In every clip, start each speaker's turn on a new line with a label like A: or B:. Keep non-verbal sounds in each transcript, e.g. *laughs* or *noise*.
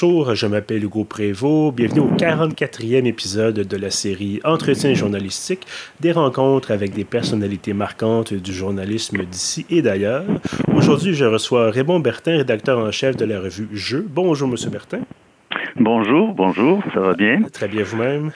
A: Bonjour, je m'appelle Hugo Prévost. Bienvenue au 44e épisode de la série Entretien journalistique, des rencontres avec des personnalités marquantes du journalisme d'ici et d'ailleurs. Aujourd'hui, je reçois Raymond Bertin, rédacteur en chef de la revue Jeux. Bonjour, Monsieur Bertin.
B: Bonjour, bonjour, ça va bien?
A: Très bien vous-même?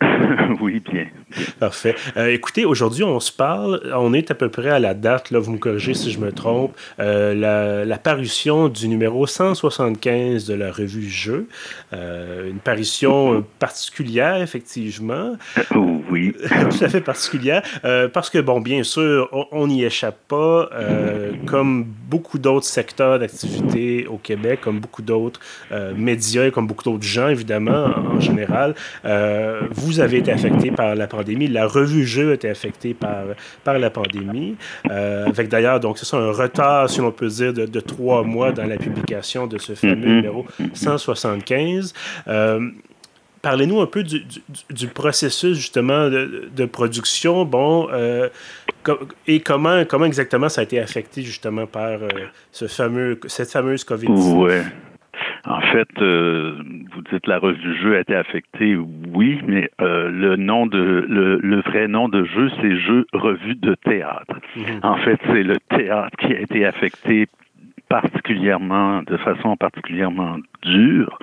A: *laughs*
B: oui, bien. *laughs*
A: Parfait. Euh, écoutez, aujourd'hui, on se parle, on est à peu près à la date, là, vous me corrigez si je me trompe, euh, la, parution du numéro 175 de la revue Jeux. Euh, une parution particulière, effectivement.
B: Oui. *laughs*
A: Tout à fait particulière. parce que, bon, bien sûr, on n'y échappe pas. comme beaucoup d'autres secteurs d'activité au Québec, comme beaucoup d'autres médias, comme beaucoup d'autres gens, évidemment, en, général, vous avez été affecté par la pandémie. La revue Jeu a été affectée par, par la pandémie. Euh, avec d'ailleurs, donc, c'est ça, un retard, si l'on peut dire, de, de, trois mois dans la publication de ce fameux mm-hmm. numéro 175. Euh, parlez-nous un peu du, du, processus justement de, de production, bon, euh, et comment, comment exactement ça a été affecté justement par ce fameux, cette fameuse COVID-19.
B: Ouais. En fait, euh, vous dites la revue jeu a été affectée, oui, mais euh, le nom de le, vrai nom de jeu, c'est jeu revue de théâtre. Mhm. En fait, c'est le théâtre qui a été affecté particulièrement, de façon particulièrement dure.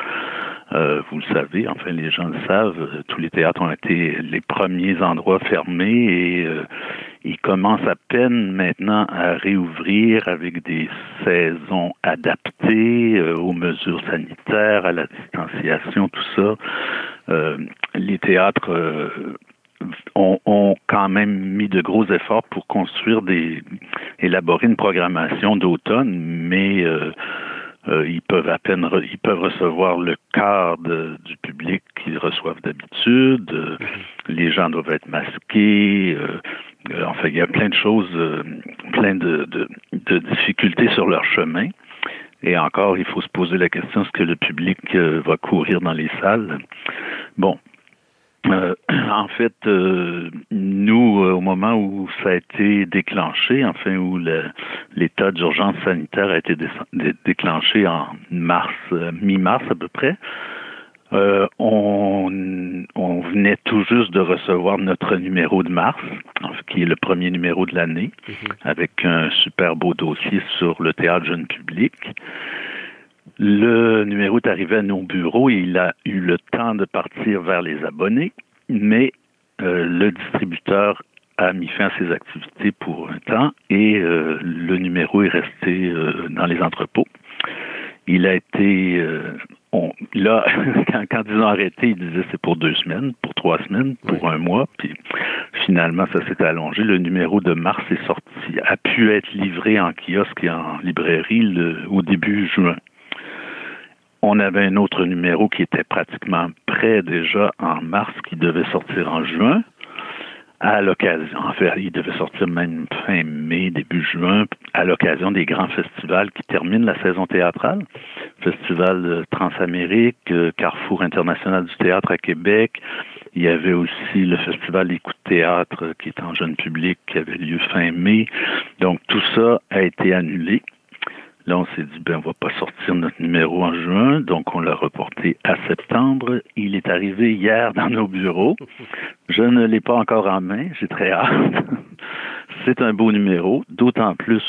B: Euh, vous le savez, enfin les gens le savent, tous les théâtres ont été les premiers endroits fermés et euh, ils commencent à peine maintenant à réouvrir avec des saisons adaptées euh, aux mesures sanitaires, à la distanciation, tout ça. les théâtres ont, ont, quand même mis de gros efforts pour construire des élaborer une programmation d'automne, mais euh, ils peuvent à peine ils peuvent recevoir le quart du public qu'ils reçoivent d'habitude. Euh, les gens doivent être masqués. Euh, enfin, il y a plein de choses, plein de, de, de, difficultés sur leur chemin. Et encore, il faut se poser la question est-ce que le public va courir dans les salles? Bon, euh, *clears throat* en fait, euh, nous, euh, au moment où ça a été déclenché, enfin où l'état d'urgence sanitaire a été déclenché en mars, mi-mars à peu près, on, venait tout juste de recevoir notre numéro de mars, qui est le premier numéro de l'année, mm-hmm. avec un super beau dossier sur le théâtre jeune public. Le numéro est arrivé à nos bureaux et il a eu le temps de partir vers les abonnés, mais euh, le distributeur a mis fin à ses activités pour un temps et euh, le numéro est resté euh, dans les entrepôts. Il a été, on, là, *laughs* quand, quand, ils ont arrêté, ils disaient c'est pour deux semaines, pour trois semaines, pour un mois, puis finalement ça s'est allongé. Le numéro de mars est sorti, a pu être livré en kiosque et en librairie le, au début juin. On avait un autre numéro qui était pratiquement prêt déjà en mars, qui devait sortir en juin. À l'occasion, en fait, il devait sortir même fin mai, début juin, à l'occasion des grands festivals qui terminent la saison théâtrale. Festival Transamérique, Carrefour international du théâtre à Québec. Il y avait aussi le festival Écoute Théâtre qui est en jeune public, qui avait lieu fin mai. Donc tout ça a été annulé. On s'est dit, ben, on va pas sortir notre numéro en juin, donc on l'a reporté à septembre. Il est arrivé hier dans nos bureaux. Je ne l'ai pas encore en main, j'ai très hâte. *laughs* C'est un beau numéro, d'autant plus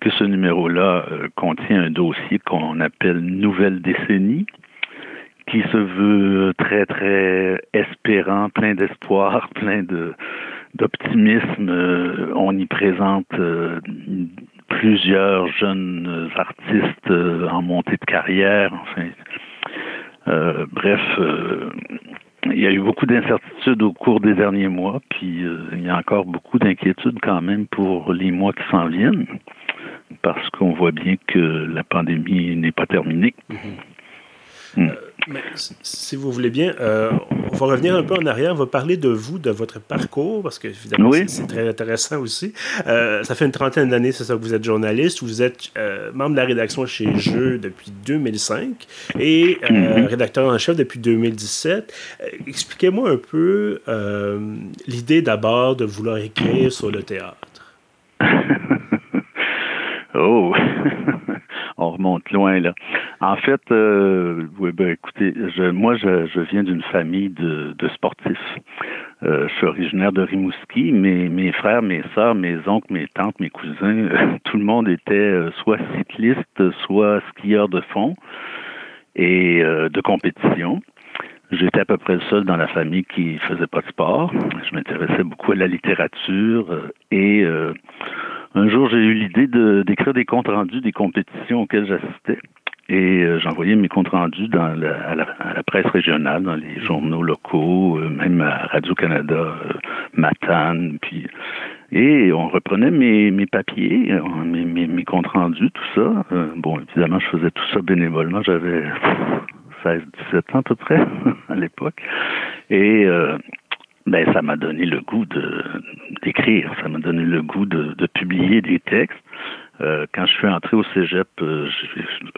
B: que ce numéro-là euh, contient un dossier qu'on appelle Nouvelle décennie, qui se veut très, très espérant, plein d'espoir, plein d'optimisme. Euh, on y présente euh, plusieurs jeunes artistes euh, en montée de carrière. Enfin, euh, bref, euh, il y a eu beaucoup d'incertitudes au cours des derniers mois, puis il y a encore beaucoup d'inquiétudes quand même pour les mois qui s'en viennent, parce qu'on voit bien que la pandémie n'est pas terminée.
A: Mm-hmm. Mm. Mais, si vous voulez bien, euh, on va revenir un peu en arrière. On va parler de vous, de votre parcours, parce que évidemment, c'est très intéressant aussi. Euh, ça fait une trentaine d'années, c'est ça que vous êtes journaliste. Vous êtes euh, membre de la rédaction chez Jeux depuis 2005 et mm-hmm. rédacteur en chef depuis 2017. Expliquez-moi un peu l'idée d'abord de vouloir écrire sur le théâtre. *laughs*
B: oh! *laughs* on remonte loin là. En fait, euh, oui, ben écoutez, je, moi je, viens d'une famille de, sportifs. Euh, je suis originaire de Rimouski. Mes, mes frères, mes sœurs, mes oncles, mes tantes, mes cousins, euh, *laughs* tout le monde était soit cycliste, soit skieur de fond et de compétition. J'étais à peu près le seul dans la famille qui faisait pas de sport. Je m'intéressais beaucoup à la littérature et un jour j'ai eu l'idée de, d'écrire des comptes rendus des compétitions auxquelles j'assistais. Et euh, j'envoyais mes comptes rendus dans la, à, la, presse régionale, dans les journaux locaux, euh, même à Radio-Canada, euh, Matane, puis et on reprenait mes, mes papiers, mes, mes, mes comptes rendus, tout ça. bon, évidemment, je faisais tout ça bénévolement. J'avais 16, 17 ans à peu près *laughs* à l'époque. Et ben, ça m'a donné le goût d'écrire, ça m'a donné le goût de, de publier des textes. Euh, quand je suis entré au cégep, euh,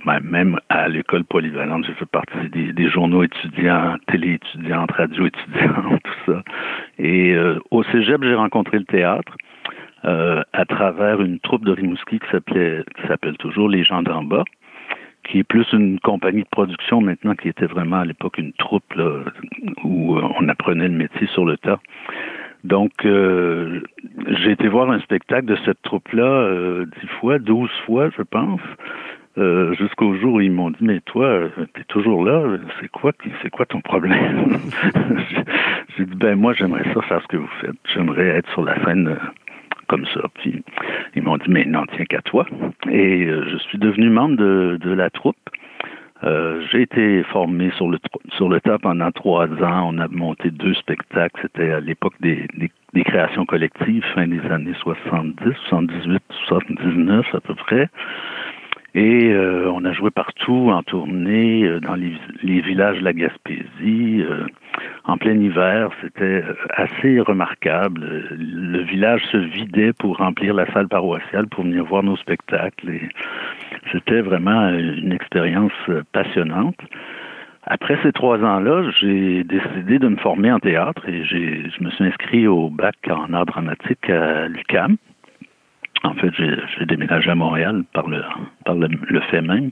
B: ben, même à l'école polyvalente, j'ai fait partie des, des, journaux étudiants, télé étudiantes, radio étudiante, *laughs* tout ça. Et euh, au cégep, j'ai rencontré le théâtre à travers une troupe de Rimouski qui s'appelait, qui s'appelle toujours Les gens d'en bas qui est plus une compagnie de production maintenant, qui était vraiment à l'époque une troupe où on apprenait le métier sur le tas. Donc, euh, j'ai été voir un spectacle de cette troupe-là euh, dix fois, douze fois, je pense, euh, jusqu'au jour où ils m'ont dit mais toi, t'es toujours là, c'est quoi, c'est quoi ton problème? *laughs* J'ai dit ben moi j'aimerais ça faire ce que vous faites, j'aimerais être sur la scène comme ça. Puis ils m'ont dit mais non tiens qu'à toi. Et je suis devenu membre de, la troupe. Euh, j'ai été formé sur le sur le tas pendant trois ans. On a monté deux spectacles. C'était à l'époque des, des, créations collectives, fin des années 70, 78, 79 à peu près. Et euh, on a joué partout en tournée, euh, dans les, les, villages de la Gaspésie, euh, en plein hiver. C'était assez remarquable. Le village se vidait pour remplir la salle paroissiale pour venir voir nos spectacles. Et c'était vraiment une expérience passionnante. Après ces trois ans-là, j'ai décidé de me former en théâtre et je me suis inscrit au bac en art dramatique à l'UCAM. En fait, j'ai déménagé à Montréal par le, par le, fait même.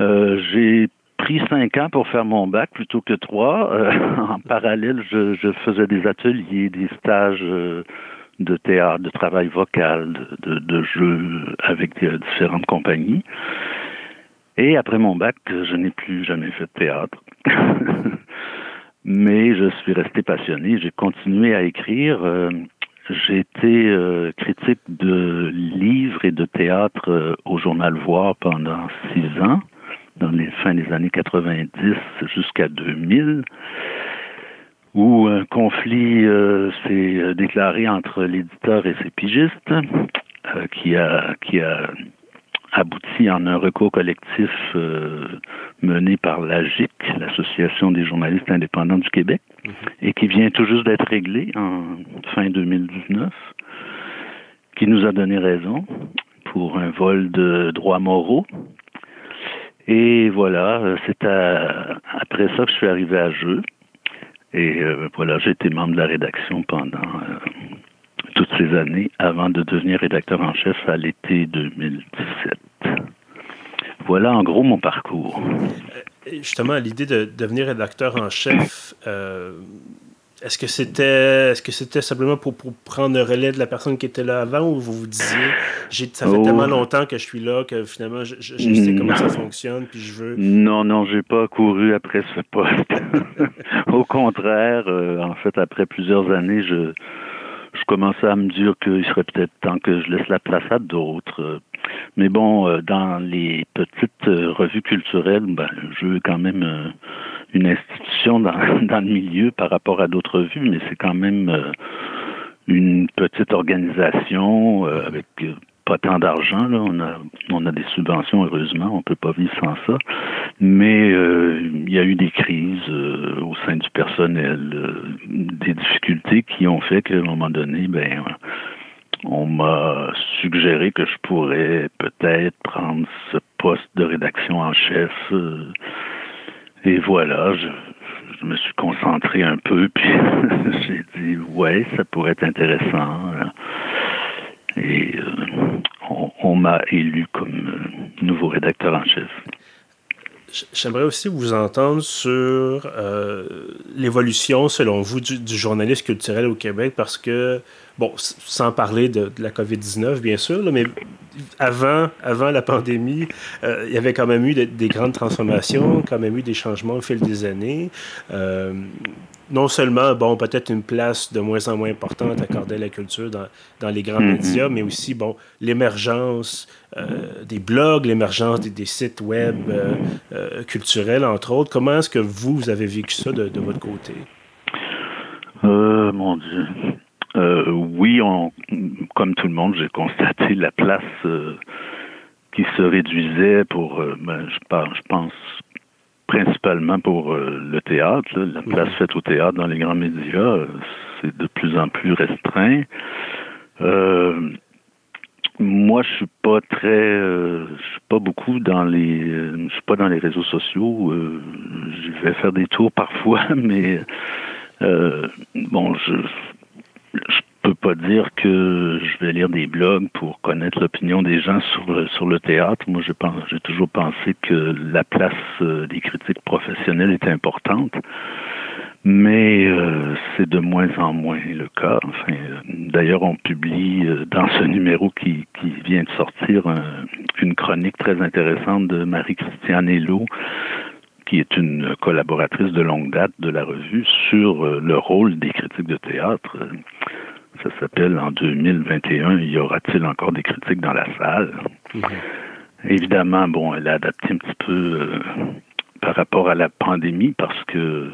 B: Euh, j'ai pris cinq ans pour faire mon bac plutôt que trois. Euh, *laughs* en parallèle, je, je, faisais des ateliers, des stages euh, de théâtre, de travail vocal, de, de, de jeu avec des, différentes compagnies. Et après mon bac, je n'ai plus jamais fait de théâtre. *laughs* Mais je suis resté passionné. J'ai continué à écrire. Euh, j'ai été euh, critique de livres et de théâtre euh, au journal Voir pendant six ans, dans les fins des années 90 jusqu'à 2000, où un conflit euh, s'est déclaré entre l'éditeur et ses pigistes, qui a qui a abouti en un recours collectif mené par l'AGIC, l'Association des journalistes indépendants du Québec, et qui vient tout juste d'être réglé en fin 2019, qui nous a donné raison pour un vol de droits moraux. Et voilà, c'est après ça que je suis arrivé à Jeu. Et euh, voilà, j'ai été membre de la rédaction pendant euh, toutes ces années avant de devenir rédacteur en chef à l'été 2017. Voilà en gros mon parcours.
A: Justement, l'idée de devenir rédacteur en chef, euh, est-ce que c'était est-ce que c'était simplement pour, pour, prendre le relais de la personne qui était là avant ou vous vous disiez ça fait tellement oh. longtemps que je suis là que finalement je, je, sais comment ça fonctionne puis je veux
B: Non non, j'ai pas couru après ce poste. *laughs* Au contraire, euh, en fait après plusieurs années, je je commençais à me dire qu'il serait peut-être temps que je laisse la place à d'autres. Mais bon, euh, dans les petites euh, revues culturelles, ben, je veux quand même euh, une institution dans, *laughs* dans, le milieu par rapport à d'autres revues, mais c'est quand même une petite organisation avec pas tant d'argent. Là. On, a, on a des subventions, heureusement, on peut pas vivre sans ça. Mais il y a eu des crises au sein du personnel, des difficultés qui ont fait qu'à un moment donné, ben on m'a suggéré que je pourrais peut-être prendre ce poste de rédaction en chef. Euh, et voilà, je, me suis concentré un peu, puis *laughs* j'ai dit, ouais, ça pourrait être intéressant. Et euh, on, m'a élu comme nouveau rédacteur en chef.
A: J'aimerais aussi vous entendre sur euh, l'évolution, selon vous, du, journalisme culturel au Québec, parce que, bon, sans parler de, la COVID-19, bien sûr, mais avant, avant la pandémie, euh, il y avait quand même eu des grandes transformations, quand même eu des changements au fil des années. Euh, non seulement, bon, peut-être une place de moins en moins importante accordée à la culture dans, dans les grands mm-hmm. médias, mais aussi, bon, l'émergence euh, des blogs, l'émergence des, sites web euh, euh, culturels, entre autres. Comment est-ce que vous, vous avez vécu ça de, de votre côté?
B: mon Dieu. oui, on, comme tout le monde, j'ai constaté la place qui se réduisait pour, ben, je, je pense, principalement pour euh, le théâtre. La place faite au théâtre dans les grands médias, euh, c'est de plus en plus restreint. Euh, moi, je suis pas très, je suis pas beaucoup dans les, je suis pas dans les réseaux sociaux. je vais faire des tours *laughs* parfois, mais bon, je, dire que je vais lire des blogs pour connaître l'opinion des gens sur le, sur le théâtre. Moi, j'ai toujours pensé que la place euh, des critiques professionnelles est importante, mais euh, c'est de moins en moins le cas. Enfin, euh, d'ailleurs, on publie dans ce numéro qui, qui vient de sortir une chronique très intéressante de Marie-Christiane Hello qui est une collaboratrice de longue date de la revue, sur le rôle des critiques de théâtre. Ça s'appelle En 2021, y aura-t-il encore des critiques dans la salle? Mhm. Évidemment, bon, elle a adapté un petit peu euh, par rapport à la pandémie parce que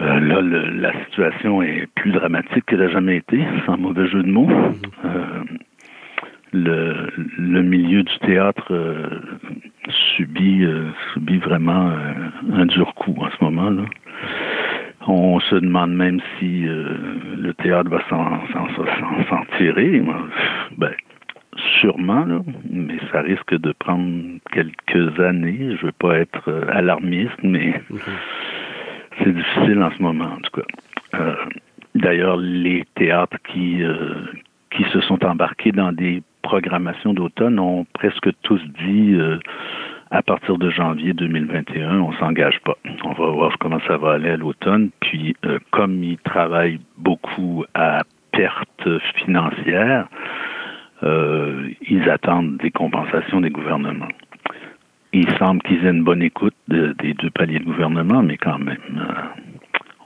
B: euh, là, la situation est plus dramatique qu'elle a jamais été, sans mauvais jeu de mots. Mhm. Euh, le, le, milieu du théâtre subit, subit vraiment un dur coup en ce moment. là. On se demande même si euh, le théâtre va s'en tirer. Ben, sûrement, mais ça risque de prendre quelques années. Je ne veux pas être euh, alarmiste, mais mhm. c'est difficile en ce moment, en tout cas. Euh, d'ailleurs, les théâtres qui, qui se sont embarqués dans des programmations d'automne ont presque tous dit à partir de janvier 2021, on s'engage pas. On va voir comment ça va aller à l'automne. Puis, euh, comme ils travaillent beaucoup à perte financière, euh, ils attendent des compensations des gouvernements. Il semble qu'ils aient une bonne écoute des deux paliers de gouvernement, mais quand même, euh,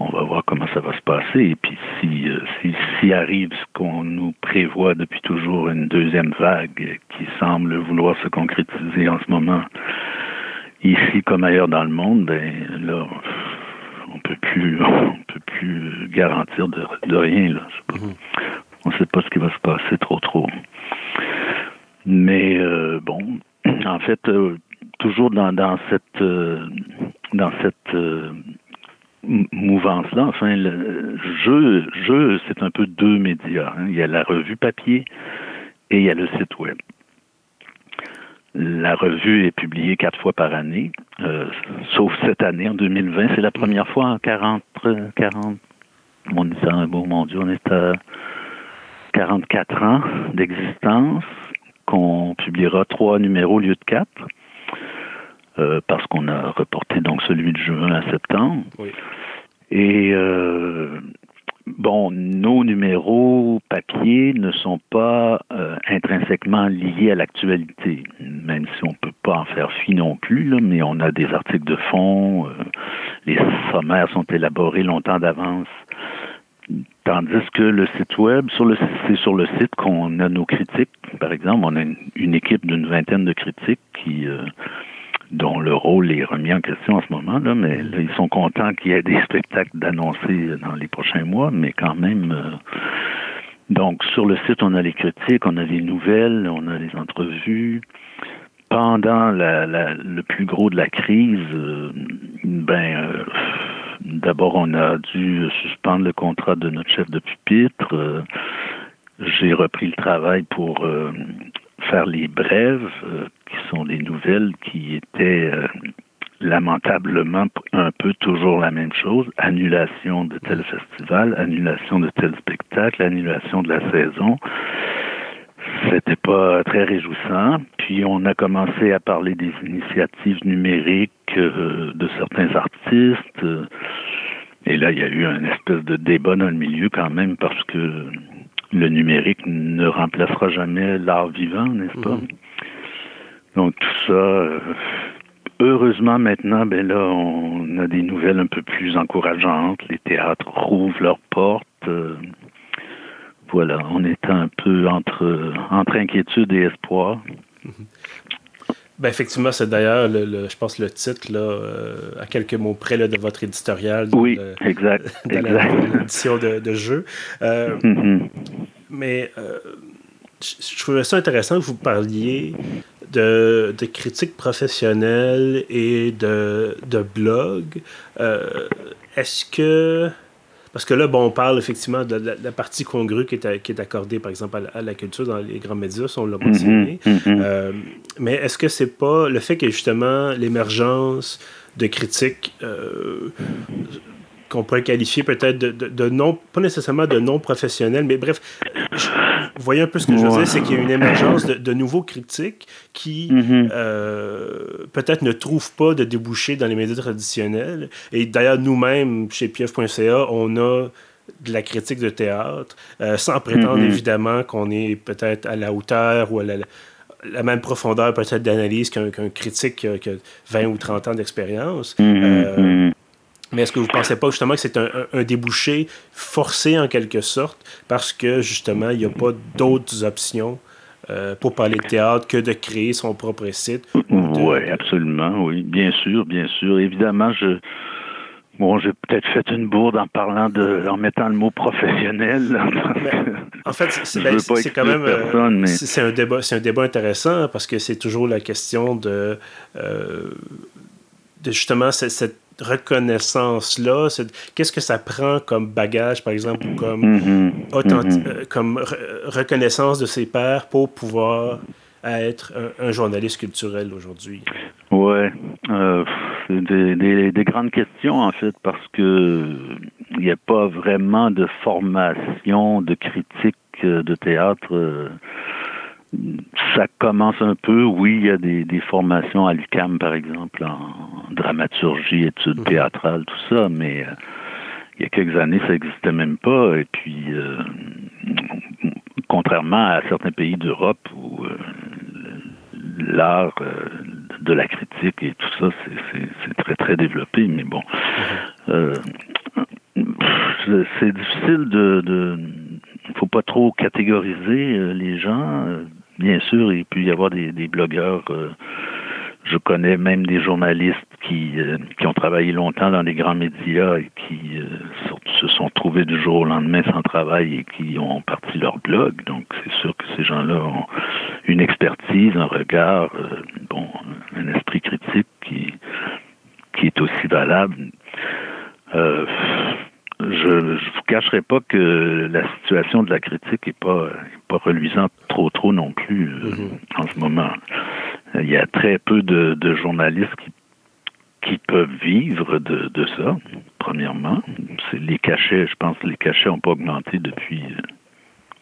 B: on va voir comment ça va se passer. Et puis, si, euh, si, si arrive ce qu'on nous prévoit depuis toujours, une deuxième vague qui semble vouloir se concrétiser en ce moment, ici comme ailleurs dans le monde, ben là, on peut plus, *laughs* on peut plus garantir de, de rien. Là. Mhm. On ne sait pas ce qui va se passer trop trop. Mais euh, bon, en fait, euh, toujours dans, dans cette dans cette mouvance-là. Enfin, le jeu, jeu c'est un peu deux médias. Hein. Il y a la revue papier et il y a le site web. La revue est publiée quatre fois par année, euh, sauf cette année, en 2020. C'est la première fois en 40, 40 mon, mon Dieu, on est à 44 ans d'existence qu'on publiera trois numéros au lieu de quatre. Euh, parce qu'on a reporté donc celui de juin à septembre. Et euh, bon, nos numéros papier ne sont pas euh, intrinsèquement liés à l'actualité, même si on peut pas en faire fi non plus, là, mais on a des articles de fond, les sommaires sont élaborés longtemps d'avance. Tandis que le site web, sur le, c'est sur le site qu'on a nos critiques. Par exemple, on a une, une équipe d'une vingtaine de critiques qui dont le rôle est remis en question en ce moment, là, mais ils sont contents qu'il y ait des *laughs* spectacles d'annoncer dans les prochains mois, mais quand même. Euh, donc, sur le site, on a les critiques, on a les nouvelles, on a les entrevues. Pendant la, le plus gros de la crise, euh, ben, euh, d'abord, on a dû suspendre le contrat de notre chef de pupitre. J'ai repris le travail pour faire les brèves, euh, qui sont des nouvelles qui étaient euh, lamentablement un peu toujours la même chose. Annulation de tel festival, annulation de tel spectacle, annulation de la saison. c'était pas très réjouissant. Puis on a commencé à parler des initiatives numériques de certains artistes. Et là, il y a eu un espèce de débat dans le milieu quand même parce que le numérique ne remplacera jamais l'art vivant, n'est-ce pas? Mhm. Donc tout ça, euh, heureusement maintenant, ben là, on a des nouvelles un peu plus encourageantes. Les théâtres rouvrent leurs portes. Euh, voilà, on est un peu entre, entre inquiétude et espoir. Mhm.
A: Ben effectivement, c'est d'ailleurs, le, je pense, le titre, là, euh, à quelques mots près de votre éditorial.
B: Oui, exact. *laughs*
A: l'édition de, de, jeu. Euh, mm-hmm. Mais euh, je trouvais ça intéressant que vous parliez de, de critiques professionnelles et de, de blog. Est-ce que parce que là, bon, on parle effectivement de la, partie congrue qui est, qui est, accordée, par exemple, à la, culture dans les grands médias, on l'a mentionné. Mm-hmm, mm-hmm. Euh, mais est-ce que c'est pas le fait que justement l'émergence de critiques euh, qu'on pourrait qualifier peut-être de, non, pas nécessairement de non professionnels, mais bref, vous voyez un peu ce que je veux dire, c'est qu'il y a une émergence de, nouveaux critiques qui mm-hmm. euh, peut-être ne trouvent pas de débouchés dans les médias traditionnels. Et d'ailleurs, nous-mêmes, chez pieuf.ca, on a de la critique de théâtre, euh, sans prétendre mm-hmm. évidemment qu'on est peut-être à la hauteur ou à la, même profondeur peut-être d'analyse qu'un critique qui a, 20 ou 30 ans d'expérience. Mm-hmm. Euh, mais est-ce que vous ne pensez pas justement que c'est un, débouché forcé en quelque sorte parce que justement il n'y a pas d'autres options euh, pour parler de théâtre que de créer son propre site?
B: Oui, absolument, oui. Bien sûr, bien sûr. Évidemment, je. Bon, j'ai peut-être fait une bourde en parlant de, en mettant le mot professionnel.
A: en fait, c'est ben, quand même, euh, c'est un débat, c'est un débat intéressant parce que c'est toujours la question de, euh, de justement cette reconnaissance-là? Qu'est-ce que ça prend comme bagage, par exemple, ou comme, mm-hmm. Mm-hmm. Euh, comme reconnaissance de ses pairs pour pouvoir être un, journaliste culturel aujourd'hui?
B: Oui, euh, c'est des, grandes questions, en fait, parce que il n'y a pas vraiment de formation de critique de théâtre ça commence un peu. Oui, il y a des, formations à l'UCAM, par exemple, en dramaturgie, études mhm. théâtrales, tout ça, mais euh, il y a quelques années, ça n'existait même pas. Et puis, euh, contrairement à certains pays d'Europe où euh, l'art de la critique et tout ça, c'est très, très développé, mais bon. Mhm. c'est difficile de, de pas trop catégoriser les gens bien sûr, il peut y avoir des, blogueurs. Euh, je connais même des journalistes qui, euh, qui ont travaillé longtemps dans les grands médias et qui euh, se sont trouvés du jour au lendemain sans travail et qui ont parti leur blog. Donc, c'est sûr que ces gens-là ont une expertise, un regard, bon, un esprit critique qui, qui est aussi valable. Je ne vous cacherai pas que la situation de la critique n'est pas, pas reluisante trop trop non plus euh, mhm. en ce moment. Il y a très peu de, journalistes qui, qui peuvent vivre de, de ça, premièrement. C'est les cachets, je pense que les cachets n'ont pas augmenté depuis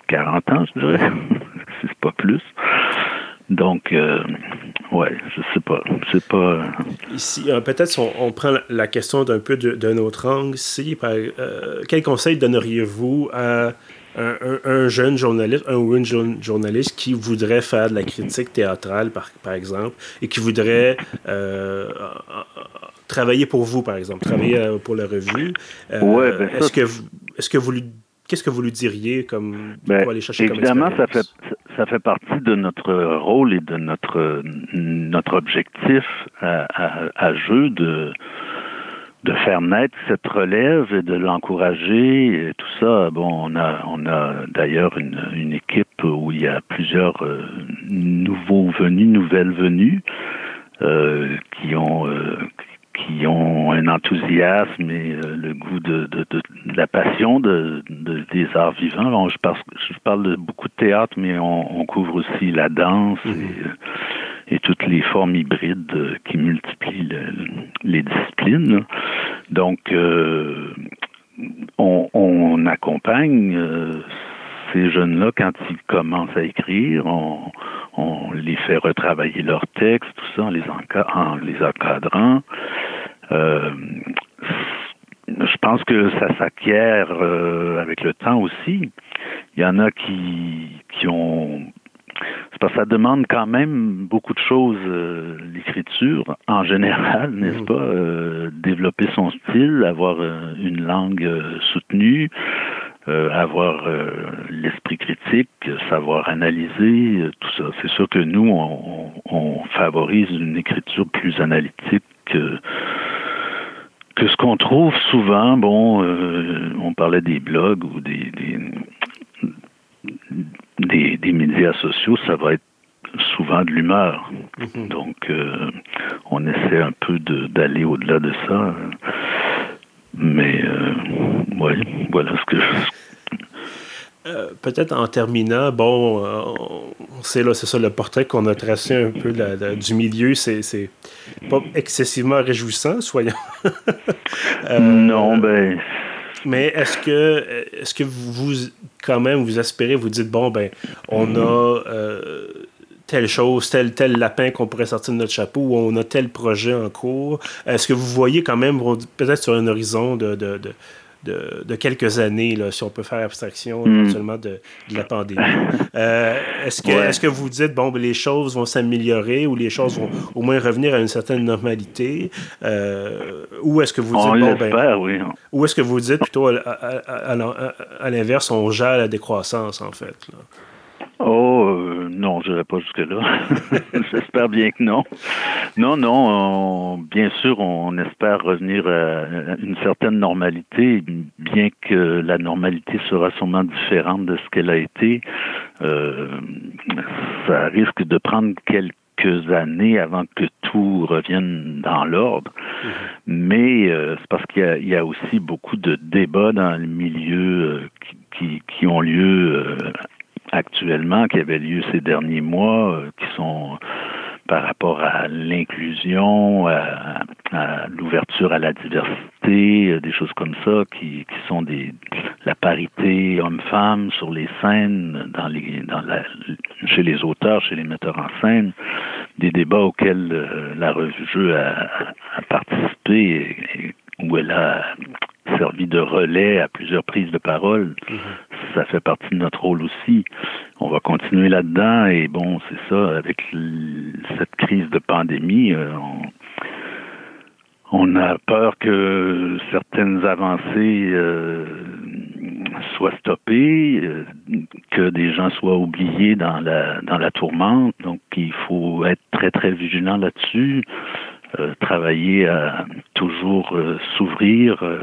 B: 40 euh, ans, je dirais. *laughs* c'est pas plus. Donc, euh, ouais, je sais pas. C'est pas.
A: Ici, peut-être si on, prend la question d'un peu d'un autre angle, si, quel conseil donneriez-vous à un, jeune journaliste, un ou une jeune journaliste qui voudrait faire de la critique théâtrale, par, par exemple, et qui voudrait euh, travailler pour vous, par exemple, travailler euh, pour la revue? Euh, ben est-ce que vous, est-ce que vous lui Qu'est-ce que vous lui diriez comme
B: ben, pour aller chercher Évidemment, ça fait ça fait partie de notre rôle et de notre notre objectif à, à jeu de de faire naître cette relève et de l'encourager et tout ça. Bon, on a, on a d'ailleurs une, une équipe où il y a plusieurs euh, nouveaux venus, nouvelles venues, euh, qui ont euh, qui ont un enthousiasme et euh, le goût de, de, de, la passion de, des arts vivants. je, parle, je parle de beaucoup de théâtre, mais on, on couvre aussi la danse et, mm-hmm et toutes les formes hybrides euh, qui multiplient les disciplines. Donc, euh, on, accompagne euh, ces jeunes-là, quand ils commencent à écrire, on, on les fait retravailler leurs textes, tout ça, en les, en les encadrant. Euh, je pense que ça s'acquiert euh, avec le temps aussi. Il y en a qui, qui ont c'est parce que ça demande quand même beaucoup de choses, euh, l'écriture en général, *laughs* n'est-ce mmh. pas? Euh, développer son style, avoir euh, une langue soutenue, avoir l'esprit critique, savoir analyser, tout ça. C'est sûr que nous, on, on, favorise une écriture plus analytique que que ce qu'on trouve souvent, bon, on parlait des blogs ou des, des des, des, médias sociaux, ça va être souvent de l'humeur. Mhm. Donc, euh, on essaie un peu d'aller au-delà de ça. Mais, euh, ouais, voilà ce que je...
A: Euh, peut-être en terminant, bon, c'est là, c'est ça le portrait qu'on a tracé un peu du milieu, c'est pas excessivement réjouissant, soyons. *laughs*
B: non, ben,
A: mais est-ce que, est-ce que vous, quand même, vous espérez, vous dites, bon, ben, on a euh, telle chose, tel, tel lapin qu'on pourrait sortir de notre chapeau, ou on a tel projet en cours. Est-ce que vous voyez quand même, peut-être sur un horizon de, de de, quelques années, là, si on peut faire abstraction hmm. éventuellement de, la pandémie? *laughs* Euh, est-ce que, est que vous dites, bon, ben, les choses vont s'améliorer ou les choses vont au moins revenir à une certaine normalité? Euh, ou est-ce que vous dites, bon, ben, oui. Ou est-ce que vous dites plutôt à, à l'inverse, on gère la décroissance, en fait? Là?
B: Oh euh, non, je n'irai pas jusque-là. *laughs* J'espère bien que non. Non, non, bien sûr, on espère revenir à une certaine normalité, bien que la normalité sera sûrement différente de ce qu'elle a été. Euh, ça risque de prendre quelques années avant que tout revienne dans l'ordre. Mm-hmm. Mais euh, c'est parce qu'il y, y, a aussi beaucoup de débats dans le milieu qui, qui, ont lieu actuellement qui avait lieu ces derniers mois, euh, qui sont par rapport à l'inclusion, à, l'ouverture à la diversité, euh, des choses comme ça, qui, sont des la parité homme-femme sur les scènes, dans les dans la, chez les auteurs, chez les metteurs en scène, des débats auxquels euh, la revue Jeu a, participé où elle a servi de relais à plusieurs prises de parole. Ça fait partie de notre rôle aussi. On va continuer là-dedans et bon, c'est ça, avec cette crise de pandémie, euh, on, a peur que certaines avancées euh, soient stoppées, euh, que des gens soient oubliés dans la dans la tourmente. Donc il faut être très très vigilant là-dessus. Euh, travailler à toujours euh, s'ouvrir euh,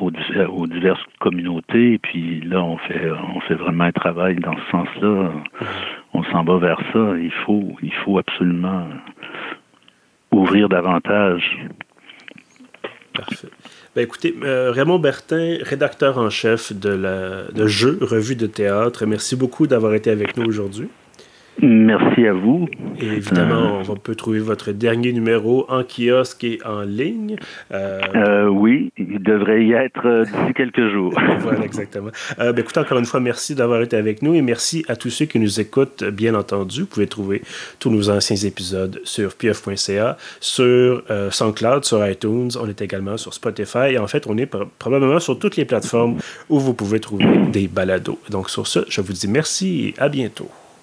B: aux, aux, diverses communautés. Et puis là, on fait, on fait vraiment un travail dans ce sens-là. On s'en va vers ça. Il faut, il faut absolument ouvrir davantage.
A: Parfait. Ben écoutez, Raymond Bertin, rédacteur en chef de la de Jeux, revue de théâtre, merci beaucoup d'avoir été avec nous aujourd'hui.
B: Merci à vous.
A: Et évidemment, euh, on peut trouver votre dernier numéro en kiosque et en ligne.
B: Euh, euh, oui, il devrait y être d'ici quelques jours. *laughs*
A: voilà, exactement. Ben, écoutez, encore une fois, merci d'avoir été avec nous et merci à tous ceux qui nous écoutent, bien entendu. Vous pouvez trouver tous nos anciens épisodes sur pf.ca, sur SoundCloud, sur iTunes. On est également sur Spotify. Et en fait, on est probablement sur toutes les plateformes où vous pouvez trouver des balados. Donc, sur ce, je vous dis merci et à bientôt.